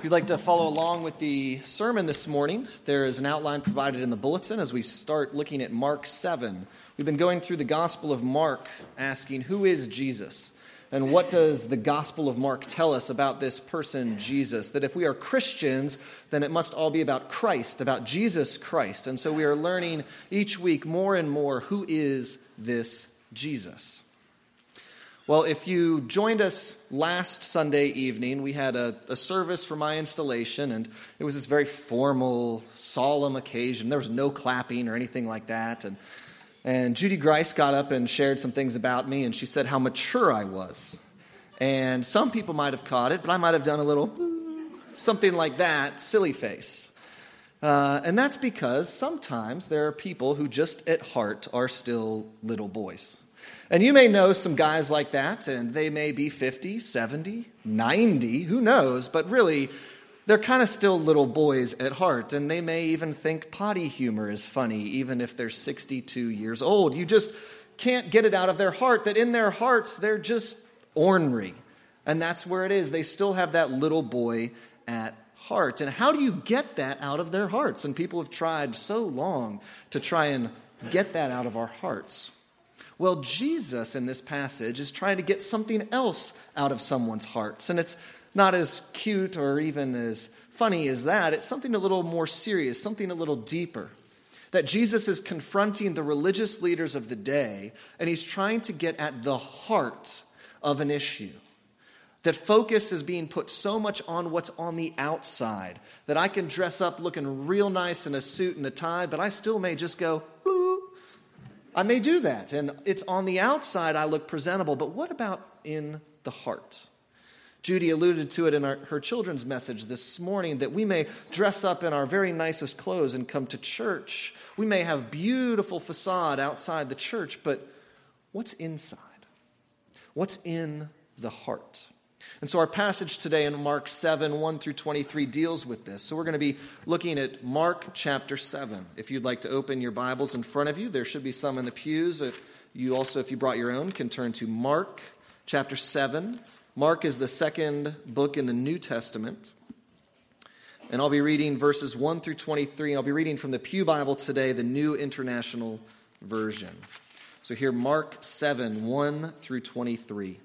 If you'd like to follow along with the sermon this morning, there is an outline provided in the bulletin as we start looking at Mark 7. We've been going through the Gospel of Mark, asking, Who is Jesus? And what does the Gospel of Mark tell us about this person, Jesus? That if we are Christians, then it must all be about Christ, about Jesus Christ. And so we are learning each week more and more who is this Jesus? Well, if you joined us last Sunday evening, we had a, a, service for my installation, and it was this very formal, solemn occasion. There was no clapping or anything like that. And, and Judy Grice got up and shared some things about me, and she said how mature I was. And some people might have caught it, but I might have done a little something like that, silly face. Uh, and that's because sometimes there are people who just at heart are still little boys. And you may know some guys like that, and they may be 50, 70, 90, who knows, but really, they're kind of still little boys at heart, and they may even think potty humor is funny, even if they're 62 years old. You just can't get it out of their heart that in their hearts they're just ornery. And that's where it is. They still have that little boy at heart. And how do you get that out of their hearts? And people have tried so long to try and get that out of our hearts. Well, Jesus in this passage is trying to get something else out of someone's hearts. And it's not as cute or even as funny as that. It's something a little more serious, something a little deeper. That Jesus is confronting the religious leaders of the day, and he's trying to get at the heart of an issue. That focus is being put so much on what's on the outside that I can dress up looking real nice in a suit and a tie, but I still may just go, I may do that, and it's on the outside I look presentable, but what about in the heart? Judy alluded to it in our, her children's message this morning that we may dress up in our very nicest clothes and come to church. We may have beautiful facade outside the church, but what's inside? What's in the heart? And so our passage today in Mark 7, 1 through 23 deals with this. So we're going to be looking at Mark chapter 7. If you'd like to open your Bibles in front of you, there should be some in the pews. You also, if you brought your own, can turn to Mark chapter 7. Mark is the second book in the New Testament. And I'll be reading verses 1 through 23. I'll be reading from the Pew Bible today, the New International Version. So here, Mark 7, 1 through 23.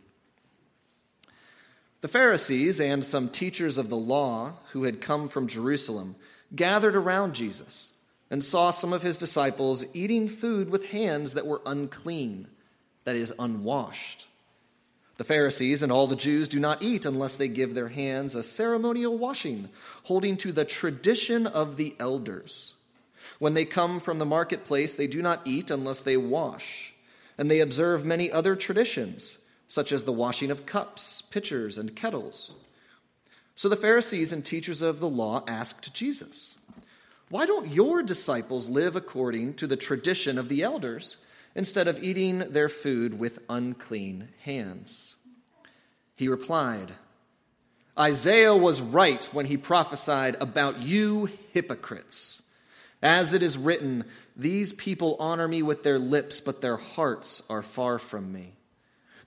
The Pharisees and some teachers of the law who had come from Jerusalem gathered around Jesus and saw some of his disciples eating food with hands that were unclean, that is, unwashed. The Pharisees and all the Jews do not eat unless they give their hands a ceremonial washing, holding to the tradition of the elders. When they come from the marketplace, they do not eat unless they wash, and they observe many other traditions such as the washing of cups, pitchers, and kettles. So the Pharisees and teachers of the law asked Jesus, Why don't your disciples live according to the tradition of the elders instead of eating their food with unclean hands? He replied, Isaiah was right when he prophesied about you hypocrites. As it is written, These people honor me with their lips, but their hearts are far from me.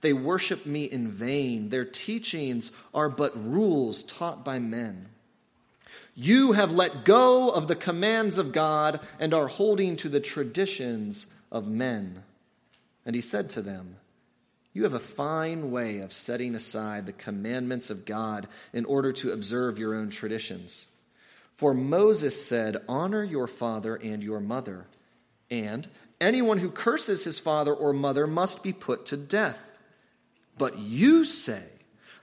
They worship me in vain. Their teachings are but rules taught by men. You have let go of the commands of God and are holding to the traditions of men. And he said to them, You have a fine way of setting aside the commandments of God in order to observe your own traditions. For Moses said, Honor your father and your mother, and anyone who curses his father or mother must be put to death. But you say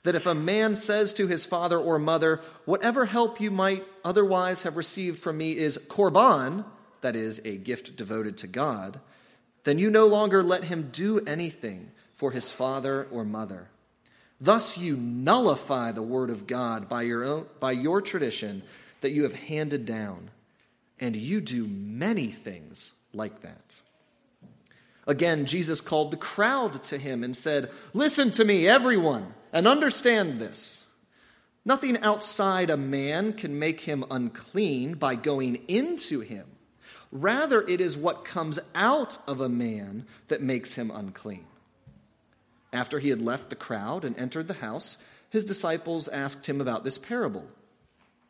that if a man says to his father or mother, Whatever help you might otherwise have received from me is korban, that is, a gift devoted to God, then you no longer let him do anything for his father or mother. Thus you nullify the word of God by your, own, by your tradition that you have handed down, and you do many things like that. Again, Jesus called the crowd to him and said, Listen to me, everyone, and understand this. Nothing outside a man can make him unclean by going into him. Rather, it is what comes out of a man that makes him unclean. After he had left the crowd and entered the house, his disciples asked him about this parable.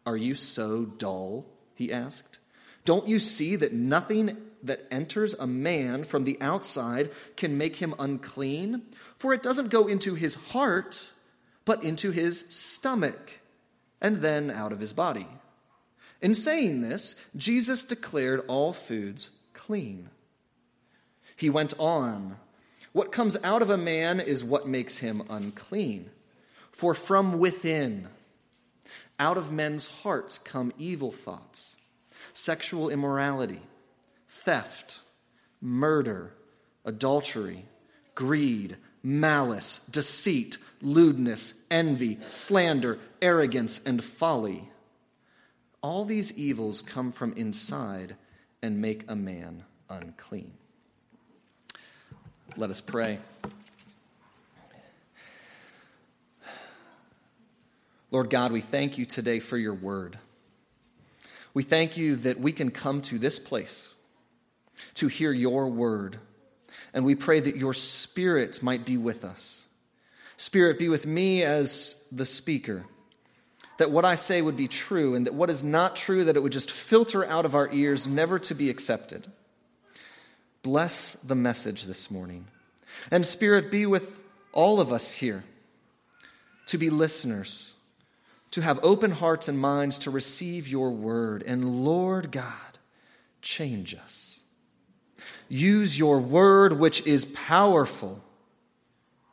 Are you so dull? He asked. Don't you see that nothing that enters a man from the outside can make him unclean? For it doesn't go into his heart, but into his stomach, and then out of his body. In saying this, Jesus declared all foods clean. He went on What comes out of a man is what makes him unclean. For from within, out of men's hearts come evil thoughts, sexual immorality, theft, murder, adultery, greed, malice, deceit, lewdness, envy, slander, arrogance, and folly. All these evils come from inside and make a man unclean. Let us pray. Lord God, we thank you today for your word. We thank you that we can come to this place to hear your word. And we pray that your spirit might be with us. Spirit, be with me as the speaker. That what I say would be true, and that what is not true, that it would just filter out of our ears, never to be accepted. Bless the message this morning. And Spirit, be with all of us here to be listeners to have open hearts and minds to receive your word. And Lord God, change us. Use your word, which is powerful,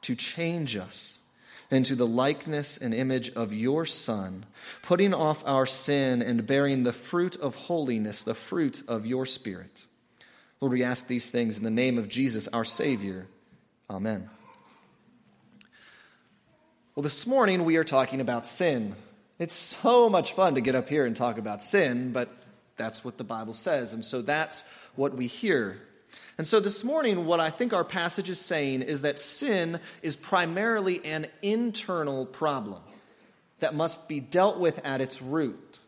to change us into the likeness and image of your Son, putting off our sin and bearing the fruit of holiness, the fruit of your Spirit. Lord, we ask these things in the name of Jesus, our Savior. Amen. Well, this morning we are talking about sin. It's so much fun to get up here and talk about sin, but that's what the Bible says. And so that's what we hear. And so this morning, what I think our passage is saying is that sin is primarily an internal problem that must be dealt with at its root.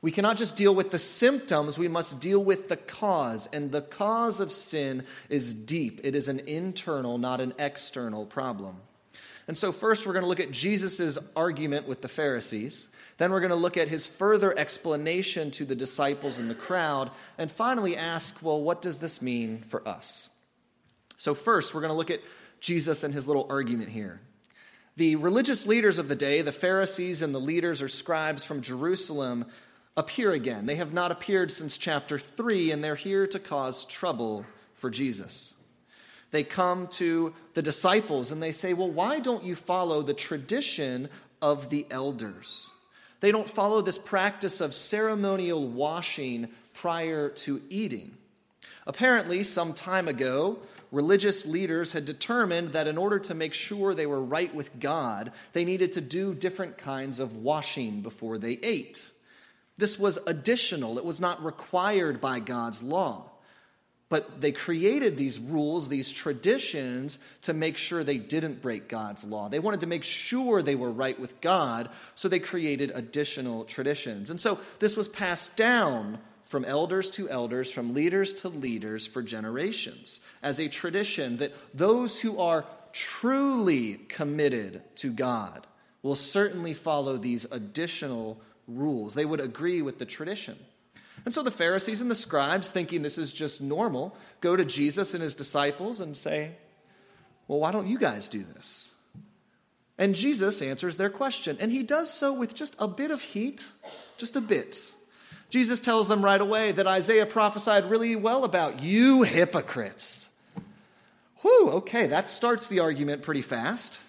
We cannot just deal with the symptoms, we must deal with the cause. And the cause of sin is deep, it is an internal, not an external problem. And so, first, we're going to look at Jesus' argument with the Pharisees. Then, we're going to look at his further explanation to the disciples and the crowd. And finally, ask, well, what does this mean for us? So, first, we're going to look at Jesus and his little argument here. The religious leaders of the day, the Pharisees and the leaders or scribes from Jerusalem, appear again. They have not appeared since chapter 3, and they're here to cause trouble for Jesus they come to the disciples and they say, Well, why don't you follow the tradition of the elders? They don't follow this practice of ceremonial washing prior to eating. Apparently, some time ago, religious leaders had determined that in order to make sure they were right with God, they needed to do different kinds of washing before they ate. This was additional, it was not required by God's law. But they created these rules, these traditions, to make sure they didn't break God's law. They wanted to make sure they were right with God, so they created additional traditions. And so this was passed down from elders to elders, from leaders to leaders for generations as a tradition that those who are truly committed to God will certainly follow these additional rules. They would agree with the tradition. And so the Pharisees and the scribes, thinking this is just normal, go to Jesus and his disciples and say, Well, why don't you guys do this? And Jesus answers their question. And he does so with just a bit of heat, just a bit. Jesus tells them right away that Isaiah prophesied really well about you hypocrites. Whew, okay, that starts the argument pretty fast.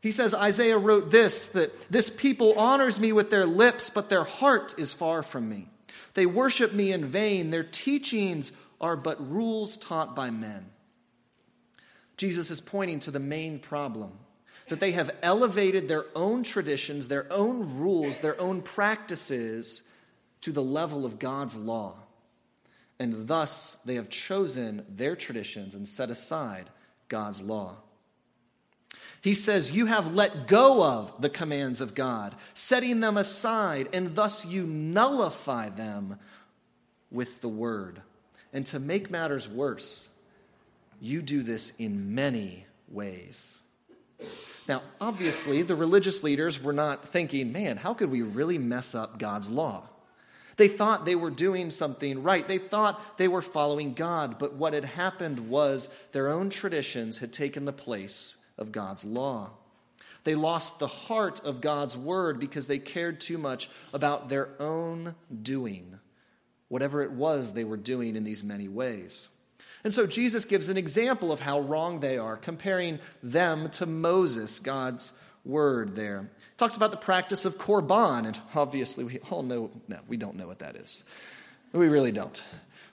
He says, Isaiah wrote this that this people honors me with their lips, but their heart is far from me. They worship me in vain. Their teachings are but rules taught by men. Jesus is pointing to the main problem that they have elevated their own traditions, their own rules, their own practices to the level of God's law. And thus they have chosen their traditions and set aside God's law. He says, You have let go of the commands of God, setting them aside, and thus you nullify them with the word. And to make matters worse, you do this in many ways. Now, obviously, the religious leaders were not thinking, man, how could we really mess up God's law? They thought they were doing something right. They thought they were following God. But what had happened was their own traditions had taken the place of God's law. They lost the heart of God's word because they cared too much about their own doing, whatever it was they were doing in these many ways. And so Jesus gives an example of how wrong they are, comparing them to Moses, God's word there. Talks about the practice of korban, and obviously we all know, no, we don't know what that is. We really don't.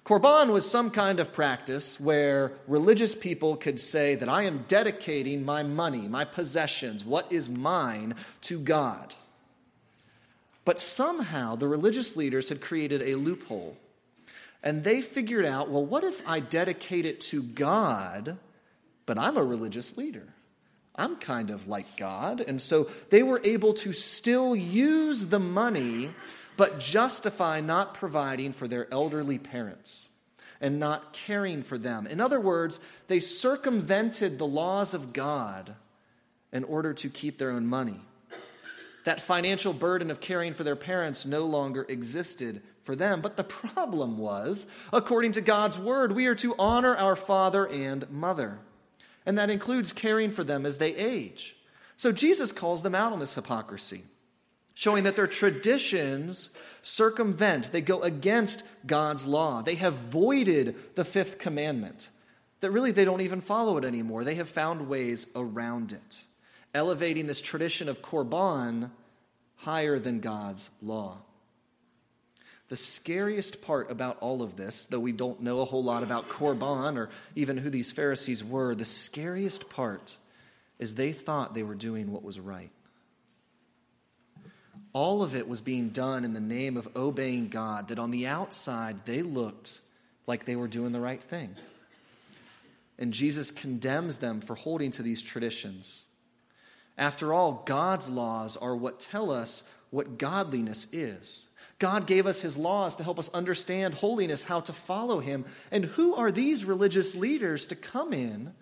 Korban was some kind of practice where religious people could say that I am dedicating my money, my possessions, what is mine, to God. But somehow the religious leaders had created a loophole. And they figured out well, what if I dedicate it to God, but I'm a religious leader? I'm kind of like God. And so they were able to still use the money, but justify not providing for their elderly parents and not caring for them. In other words, they circumvented the laws of God in order to keep their own money. That financial burden of caring for their parents no longer existed for them. But the problem was, according to God's word, we are to honor our father and mother and that includes caring for them as they age. So Jesus calls them out on this hypocrisy, showing that their traditions circumvent, they go against God's law. They have voided the fifth commandment, that really they don't even follow it anymore. They have found ways around it, elevating this tradition of korban higher than God's law. The scariest part about all of this, though we don't know a whole lot about Korban or even who these Pharisees were, the scariest part is they thought they were doing what was right. All of it was being done in the name of obeying God, that on the outside they looked like they were doing the right thing. And Jesus condemns them for holding to these traditions. After all, God's laws are what tell us what godliness is. God gave us his laws to help us understand holiness, how to follow him. And who are these religious leaders to come in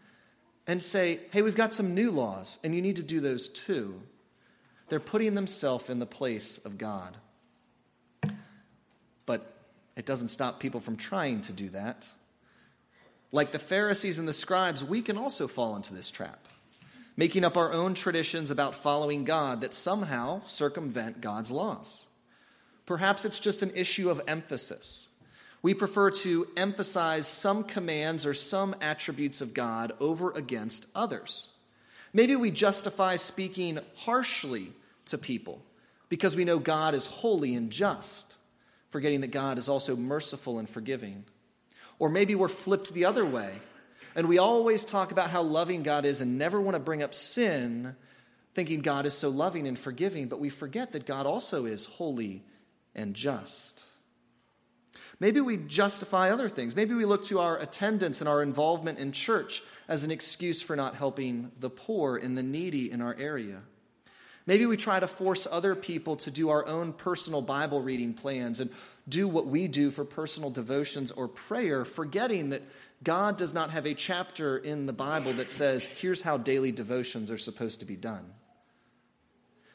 and say, hey, we've got some new laws, and you need to do those too? They're putting themselves in the place of God. But it doesn't stop people from trying to do that. Like the Pharisees and the scribes, we can also fall into this trap, making up our own traditions about following God that somehow circumvent God's laws. Perhaps it's just an issue of emphasis. We prefer to emphasize some commands or some attributes of God over against others. Maybe we justify speaking harshly to people because we know God is holy and just, forgetting that God is also merciful and forgiving. Or maybe we're flipped the other way, and we always talk about how loving God is and never want to bring up sin, thinking God is so loving and forgiving, but we forget that God also is holy and just. Maybe we justify other things. Maybe we look to our attendance and our involvement in church as an excuse for not helping the poor and the needy in our area. Maybe we try to force other people to do our own personal Bible reading plans and do what we do for personal devotions or prayer, forgetting that God does not have a chapter in the Bible that says, here's how daily devotions are supposed to be done.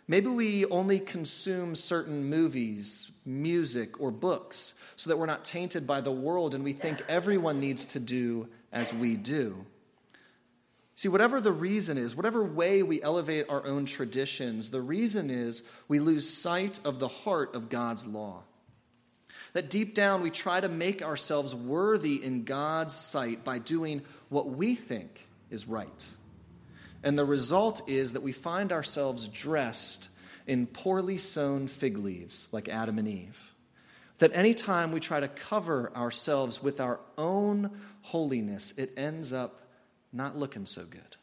Maybe we only consume certain movies, music, or books so that we're not tainted by the world and we think everyone needs to do as we do. See, whatever the reason is, whatever way we elevate our own traditions, the reason is we lose sight of the heart of God's law. That deep down we try to make ourselves worthy in God's sight by doing what we think is right. And the result is that we find ourselves dressed in poorly sewn fig leaves like Adam and Eve. That anytime we try to cover ourselves with our own holiness, it ends up not looking so good.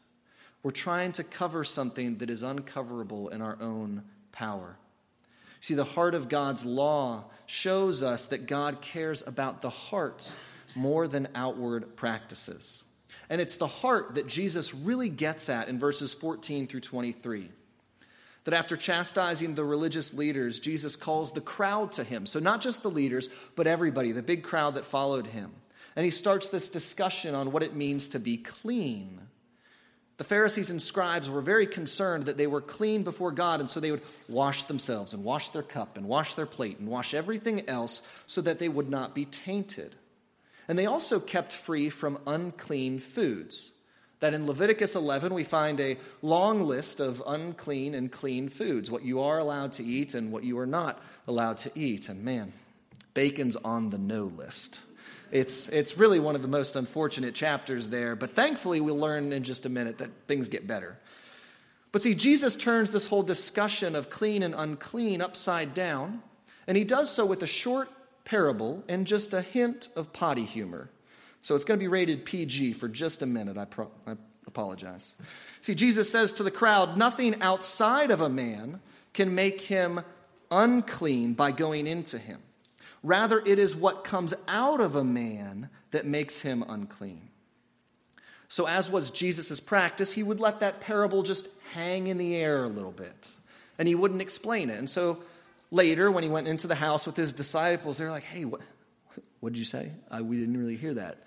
We're trying to cover something that is uncoverable in our own power. See, the heart of God's law shows us that God cares about the heart more than outward practices. And it's the heart that Jesus really gets at in verses 14 through 23. That after chastising the religious leaders, Jesus calls the crowd to him. So, not just the leaders, but everybody, the big crowd that followed him. And he starts this discussion on what it means to be clean. The Pharisees and scribes were very concerned that they were clean before God, and so they would wash themselves and wash their cup and wash their plate and wash everything else so that they would not be tainted. And they also kept free from unclean foods. That in Leviticus 11, we find a long list of unclean and clean foods, what you are allowed to eat and what you are not allowed to eat. And man, bacon's on the no list. It's, it's really one of the most unfortunate chapters there, but thankfully we'll learn in just a minute that things get better. But see, Jesus turns this whole discussion of clean and unclean upside down, and he does so with a short parable and just a hint of potty humor. So it's going to be rated PG for just a minute. I, pro- I apologize. See, Jesus says to the crowd, Nothing outside of a man can make him unclean by going into him. Rather, it is what comes out of a man that makes him unclean. So, as was Jesus' practice, he would let that parable just hang in the air a little bit, and he wouldn't explain it. And so, later, when he went into the house with his disciples, they're like, hey, what, what did you say? Uh, we didn't really hear that.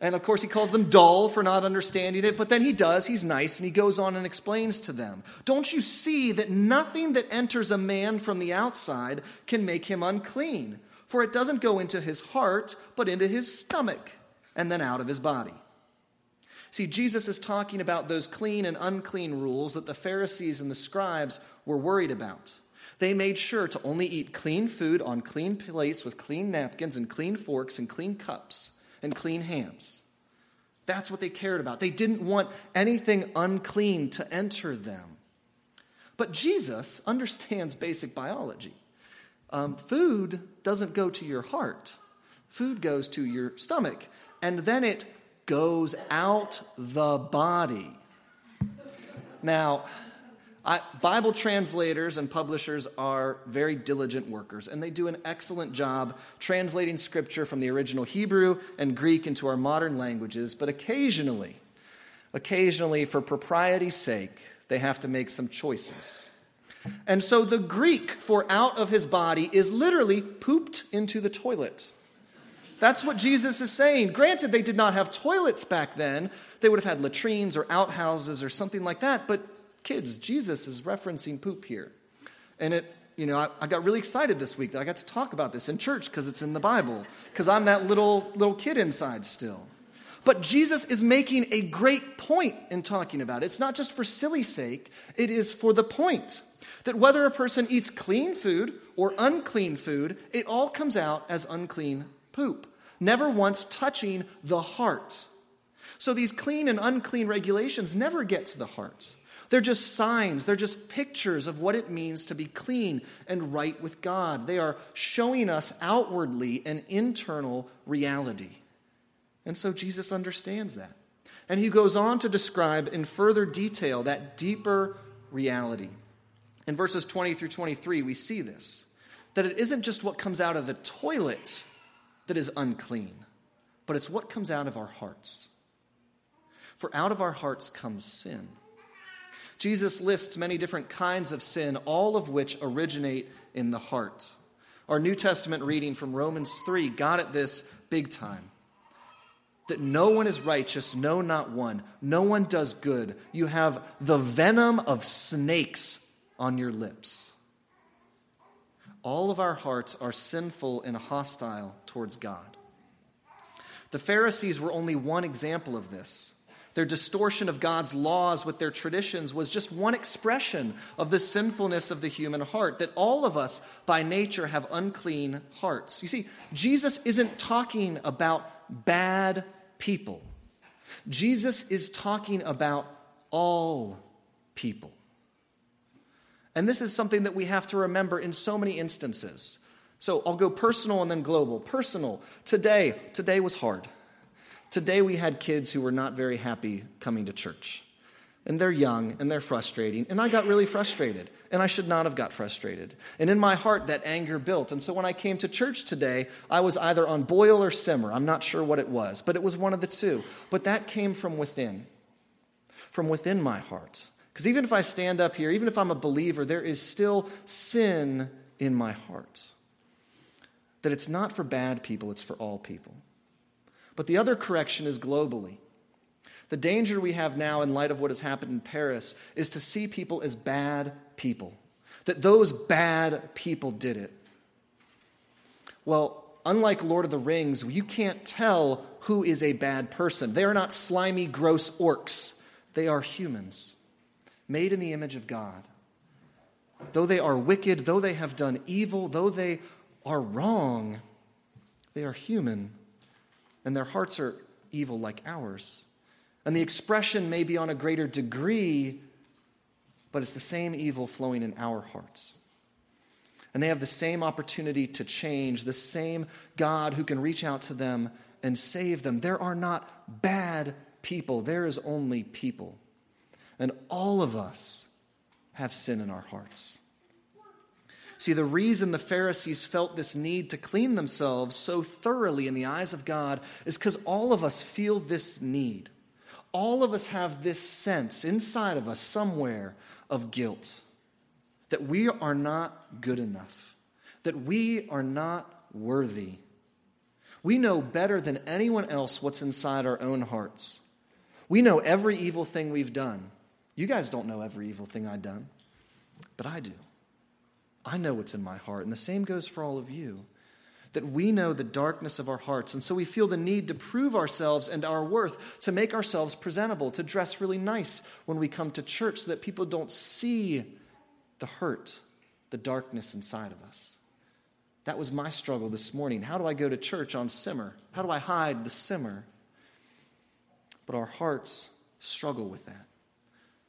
And of course, he calls them dull for not understanding it, but then he does. He's nice and he goes on and explains to them Don't you see that nothing that enters a man from the outside can make him unclean? For it doesn't go into his heart, but into his stomach, and then out of his body. See, Jesus is talking about those clean and unclean rules that the Pharisees and the scribes were worried about. They made sure to only eat clean food on clean plates with clean napkins and clean forks and clean cups and clean hands. That's what they cared about. They didn't want anything unclean to enter them. But Jesus understands basic biology. Um, food doesn't go to your heart, food goes to your stomach, and then it goes out the body. Now, I, Bible translators and publishers are very diligent workers, and they do an excellent job translating scripture from the original Hebrew and Greek into our modern languages, but occasionally, occasionally, for propriety's sake, they have to make some choices. And so the Greek for out of his body is literally pooped into the toilet. That's what Jesus is saying. Granted, they did not have toilets back then. They would have had latrines or outhouses or something like that. But kids, Jesus is referencing poop here. And it, you know, I, I got really excited this week that I got to talk about this in church because it's in the Bible, because I'm that little, little kid inside still. But Jesus is making a great point in talking about it. It's not just for silly sake, it is for the point that whether a person eats clean food or unclean food, it all comes out as unclean poop, never once touching the heart. So these clean and unclean regulations never get to the heart. They're just signs, they're just pictures of what it means to be clean and right with God. They are showing us outwardly an internal reality. And so Jesus understands that. And he goes on to describe in further detail that deeper reality. In verses 20 through 23, we see this that it isn't just what comes out of the toilet that is unclean, but it's what comes out of our hearts. For out of our hearts comes sin. Jesus lists many different kinds of sin, all of which originate in the heart. Our New Testament reading from Romans 3 got at this big time. That no one is righteous, no, not one. No one does good. You have the venom of snakes on your lips. All of our hearts are sinful and hostile towards God. The Pharisees were only one example of this. Their distortion of God's laws with their traditions was just one expression of the sinfulness of the human heart, that all of us by nature have unclean hearts. You see, Jesus isn't talking about bad people, Jesus is talking about all people. And this is something that we have to remember in so many instances. So I'll go personal and then global. Personal. Today, today was hard. Today we had kids who were not very happy coming to church. And they're young and they're frustrating. And I got really frustrated. And I should not have got frustrated. And in my heart, that anger built. And so when I came to church today, I was either on boil or simmer. I'm not sure what it was, but it was one of the two. But that came from within, from within my heart. Because even if I stand up here, even if I'm a believer, there is still sin in my heart. That it's not for bad people, it's for all people. But the other correction is globally. The danger we have now, in light of what has happened in Paris, is to see people as bad people. That those bad people did it. Well, unlike Lord of the Rings, you can't tell who is a bad person. They are not slimy, gross orcs, they are humans, made in the image of God. Though they are wicked, though they have done evil, though they are wrong, they are human, and their hearts are evil like ours. And the expression may be on a greater degree, but it's the same evil flowing in our hearts. And they have the same opportunity to change, the same God who can reach out to them and save them. There are not bad people, there is only people. And all of us have sin in our hearts. See, the reason the Pharisees felt this need to clean themselves so thoroughly in the eyes of God is because all of us feel this need. All of us have this sense inside of us somewhere of guilt that we are not good enough, that we are not worthy. We know better than anyone else what's inside our own hearts. We know every evil thing we've done. You guys don't know every evil thing I've done, but I do. I know what's in my heart, and the same goes for all of you. That we know the darkness of our hearts, and so we feel the need to prove ourselves and our worth, to make ourselves presentable, to dress really nice when we come to church so that people don't see the hurt, the darkness inside of us. That was my struggle this morning. How do I go to church on simmer? How do I hide the simmer? But our hearts struggle with that.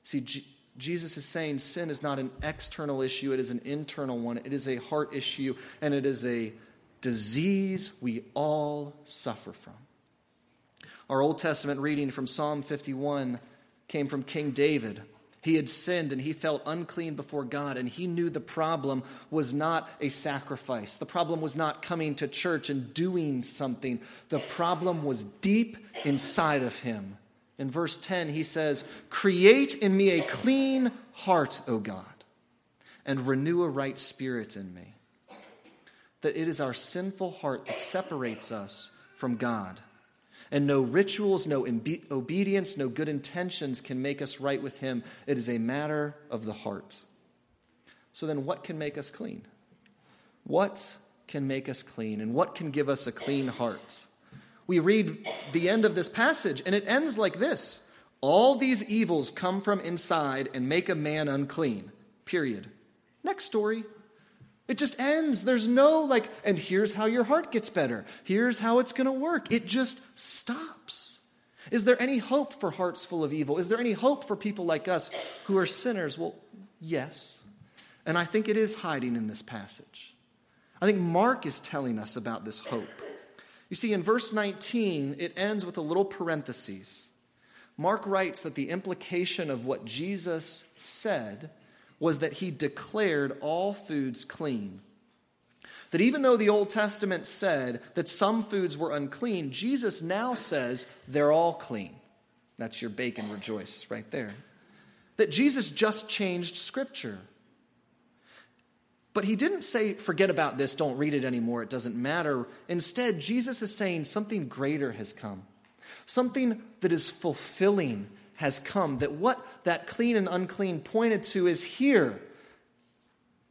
See, G- Jesus is saying sin is not an external issue, it is an internal one. It is a heart issue, and it is a disease we all suffer from. Our Old Testament reading from Psalm 51 came from King David. He had sinned and he felt unclean before God, and he knew the problem was not a sacrifice. The problem was not coming to church and doing something. The problem was deep inside of him. In verse 10, he says, Create in me a clean heart, O God, and renew a right spirit in me. That it is our sinful heart that separates us from God. And no rituals, no imbe- obedience, no good intentions can make us right with Him. It is a matter of the heart. So then, what can make us clean? What can make us clean? And what can give us a clean heart? We read the end of this passage, and it ends like this All these evils come from inside and make a man unclean. Period. Next story. It just ends. There's no like, and here's how your heart gets better. Here's how it's going to work. It just stops. Is there any hope for hearts full of evil? Is there any hope for people like us who are sinners? Well, yes. And I think it is hiding in this passage. I think Mark is telling us about this hope. You see, in verse 19, it ends with a little parenthesis. Mark writes that the implication of what Jesus said was that he declared all foods clean. That even though the Old Testament said that some foods were unclean, Jesus now says they're all clean. That's your bacon rejoice right there. That Jesus just changed Scripture. But he didn't say, forget about this, don't read it anymore, it doesn't matter. Instead, Jesus is saying something greater has come. Something that is fulfilling has come. That what that clean and unclean pointed to is here,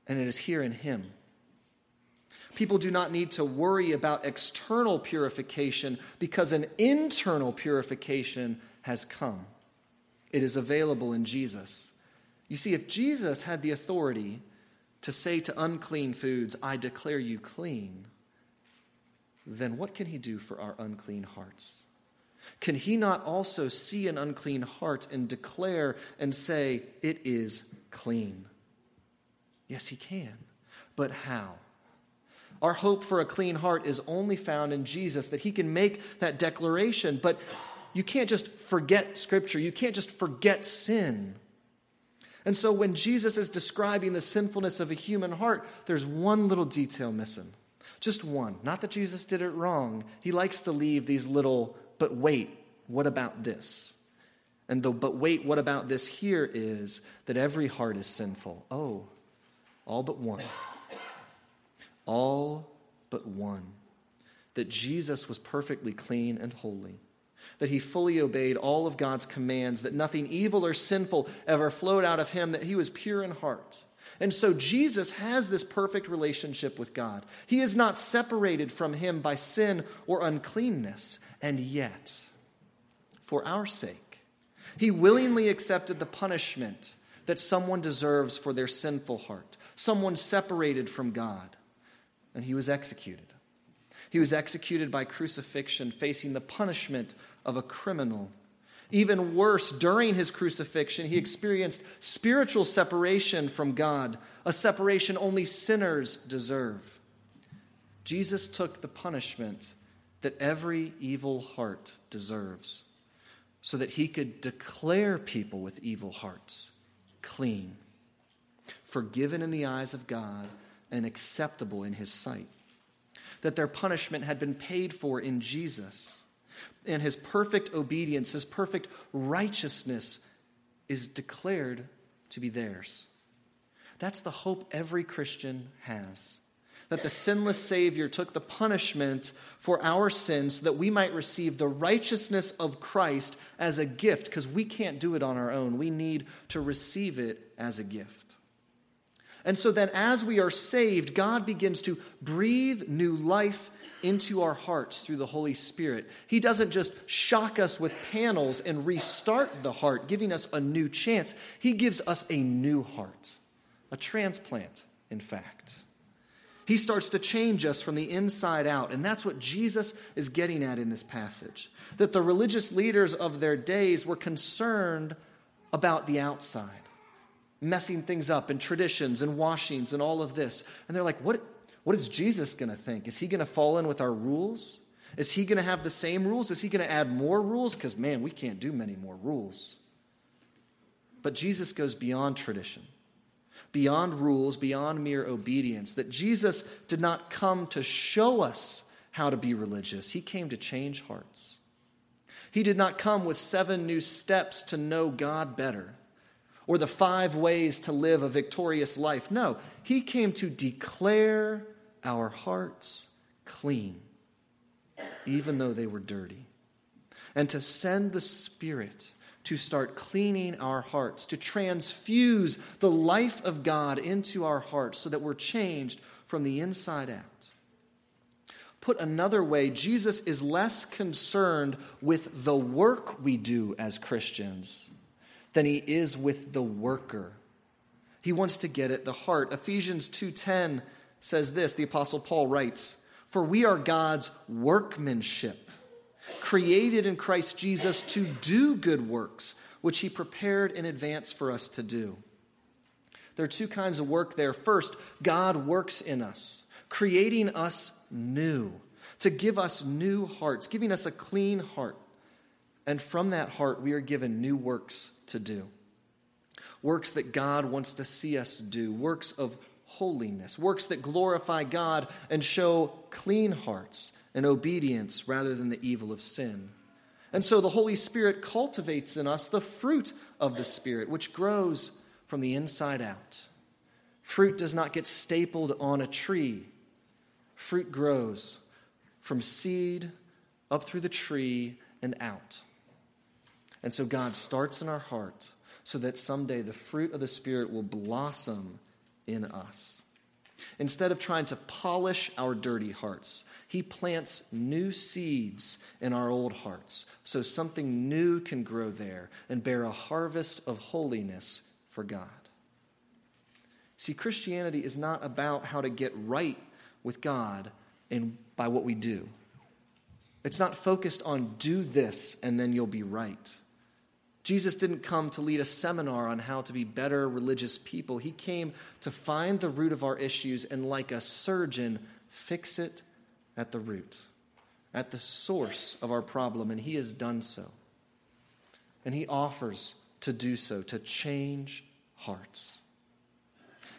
and it is here in him. People do not need to worry about external purification because an internal purification has come. It is available in Jesus. You see, if Jesus had the authority to say to unclean foods, I declare you clean, then what can he do for our unclean hearts? Can he not also see an unclean heart and declare and say, It is clean? Yes, he can. But how? Our hope for a clean heart is only found in Jesus, that he can make that declaration. But you can't just forget Scripture, you can't just forget sin. And so when Jesus is describing the sinfulness of a human heart, there's one little detail missing. Just one. Not that Jesus did it wrong. He likes to leave these little, but wait, what about this? And the but wait, what about this here is that every heart is sinful. Oh, all but one. All but one. That Jesus was perfectly clean and holy that he fully obeyed all of God's commands, that nothing evil or sinful ever flowed out of him, that he was pure in heart. And so Jesus has this perfect relationship with God. He is not separated from him by sin or uncleanness. And yet, for our sake, he willingly accepted the punishment that someone deserves for their sinful heart, someone separated from God. And he was executed. He was executed by crucifixion, facing the punishment of a criminal. Even worse, during his crucifixion, he experienced spiritual separation from God, a separation only sinners deserve. Jesus took the punishment that every evil heart deserves so that he could declare people with evil hearts clean, forgiven in the eyes of God, and acceptable in his sight that their punishment had been paid for in Jesus. And his perfect obedience, his perfect righteousness is declared to be theirs. That's the hope every Christian has. That the sinless Savior took the punishment for our sins so that we might receive the righteousness of Christ as a gift, because we can't do it on our own. We need to receive it as a gift. And so then, as we are saved, God begins to breathe new life into our hearts through the Holy Spirit. He doesn't just shock us with panels and restart the heart, giving us a new chance. He gives us a new heart, a transplant, in fact. He starts to change us from the inside out. And that's what Jesus is getting at in this passage. That the religious leaders of their days were concerned about the outside messing things up and traditions and washings and all of this. And they're like, what, what is Jesus going to think? Is he going to fall in with our rules? Is he going to have the same rules? Is he going to add more rules? Because, man, we can't do many more rules. But Jesus goes beyond tradition, beyond rules, beyond mere obedience. That Jesus did not come to show us how to be religious, he came to change hearts. He did not come with seven new steps to know God better or the five ways to live a victorious life. No, he came to declare our hearts clean, even though they were dirty, and to send the Spirit to start cleaning our hearts, to transfuse the life of God into our hearts so that we're changed from the inside out. Put another way, Jesus is less concerned with the work we do as Christians than he is with the worker. He wants to get at the heart. Ephesians 2:10 says this, the apostle Paul writes, "For we are God's workmanship, created in Christ Jesus to do good works, which he prepared in advance for us to do." There are two kinds of work there. First, God works in us, creating us new, to give us new hearts, giving us a clean heart. And from that heart, we are given new works to do. Works that God wants to see us do, works of holiness, works that glorify God and show clean hearts and obedience rather than the evil of sin. And so the Holy Spirit cultivates in us the fruit of the Spirit, which grows from the inside out. Fruit does not get stapled on a tree, fruit grows from seed up through the tree and out. And so God starts in our heart so that someday the fruit of the Spirit will blossom in us. Instead of trying to polish our dirty hearts, He plants new seeds in our old hearts so something new can grow there and bear a harvest of holiness for God. See, Christianity is not about how to get right with God and by what we do. It's not focused on do this and then you'll be right. Jesus didn't come to lead a seminar on how to be better religious people. He came to find the root of our issues and, like a surgeon, fix it at the root, at the source of our problem. And He has done so. And He offers to do so, to change hearts.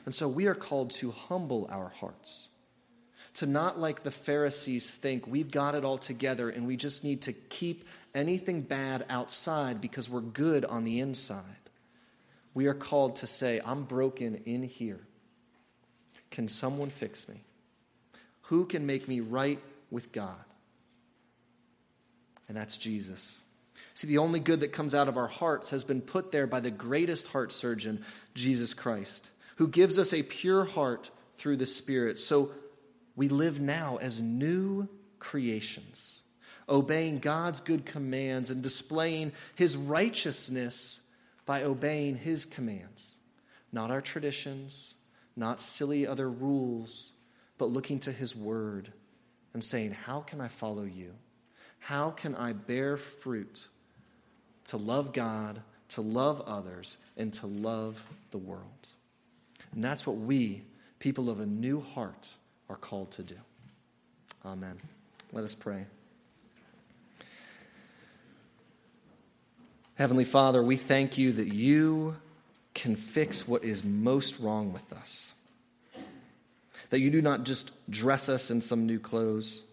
And so we are called to humble our hearts to not like the Pharisees think we've got it all together and we just need to keep anything bad outside because we're good on the inside. We are called to say, I'm broken in here. Can someone fix me? Who can make me right with God? and that's Jesus. See, the only good that comes out of our hearts has been put there by the greatest heart surgeon, Jesus Christ, who gives us a pure heart through the Spirit. So we live now as new creations, obeying God's good commands and displaying his righteousness by obeying his commands, not our traditions, not silly other rules, but looking to his word and saying, How can I follow you? How can I bear fruit to love God, to love others, and to love the world? And that's what we, people of a new heart, are called to do. Amen. Let us pray. Heavenly Father, we thank you that you can fix what is most wrong with us. That you do not just dress us in some new clothes,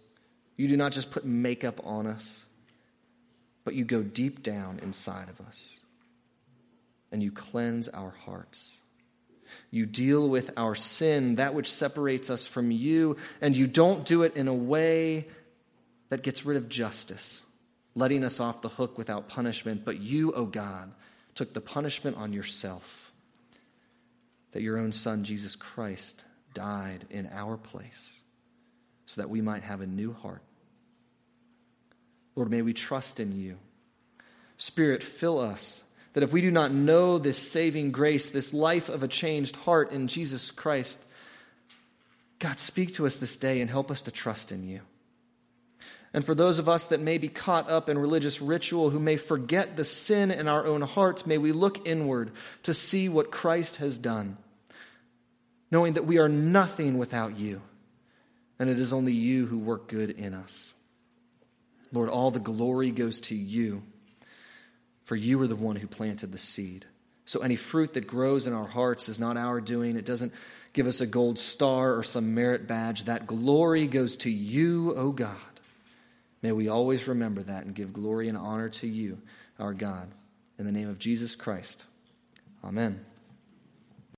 you do not just put makeup on us, but you go deep down inside of us and you cleanse our hearts. You deal with our sin, that which separates us from you, and you don't do it in a way that gets rid of justice, letting us off the hook without punishment. But you, O oh God, took the punishment on yourself, that your own Son, Jesus Christ, died in our place so that we might have a new heart. Lord, may we trust in you. Spirit, fill us that if we do not know this saving grace, this life of a changed heart in Jesus Christ, God, speak to us this day and help us to trust in you. And for those of us that may be caught up in religious ritual, who may forget the sin in our own hearts, may we look inward to see what Christ has done, knowing that we are nothing without you, and it is only you who work good in us. Lord, all the glory goes to you for you are the one who planted the seed. So any fruit that grows in our hearts is not our doing. It doesn't give us a gold star or some merit badge. That glory goes to you, O God. May we always remember that and give glory and honor to you, our God. In the name of Jesus Christ. Amen.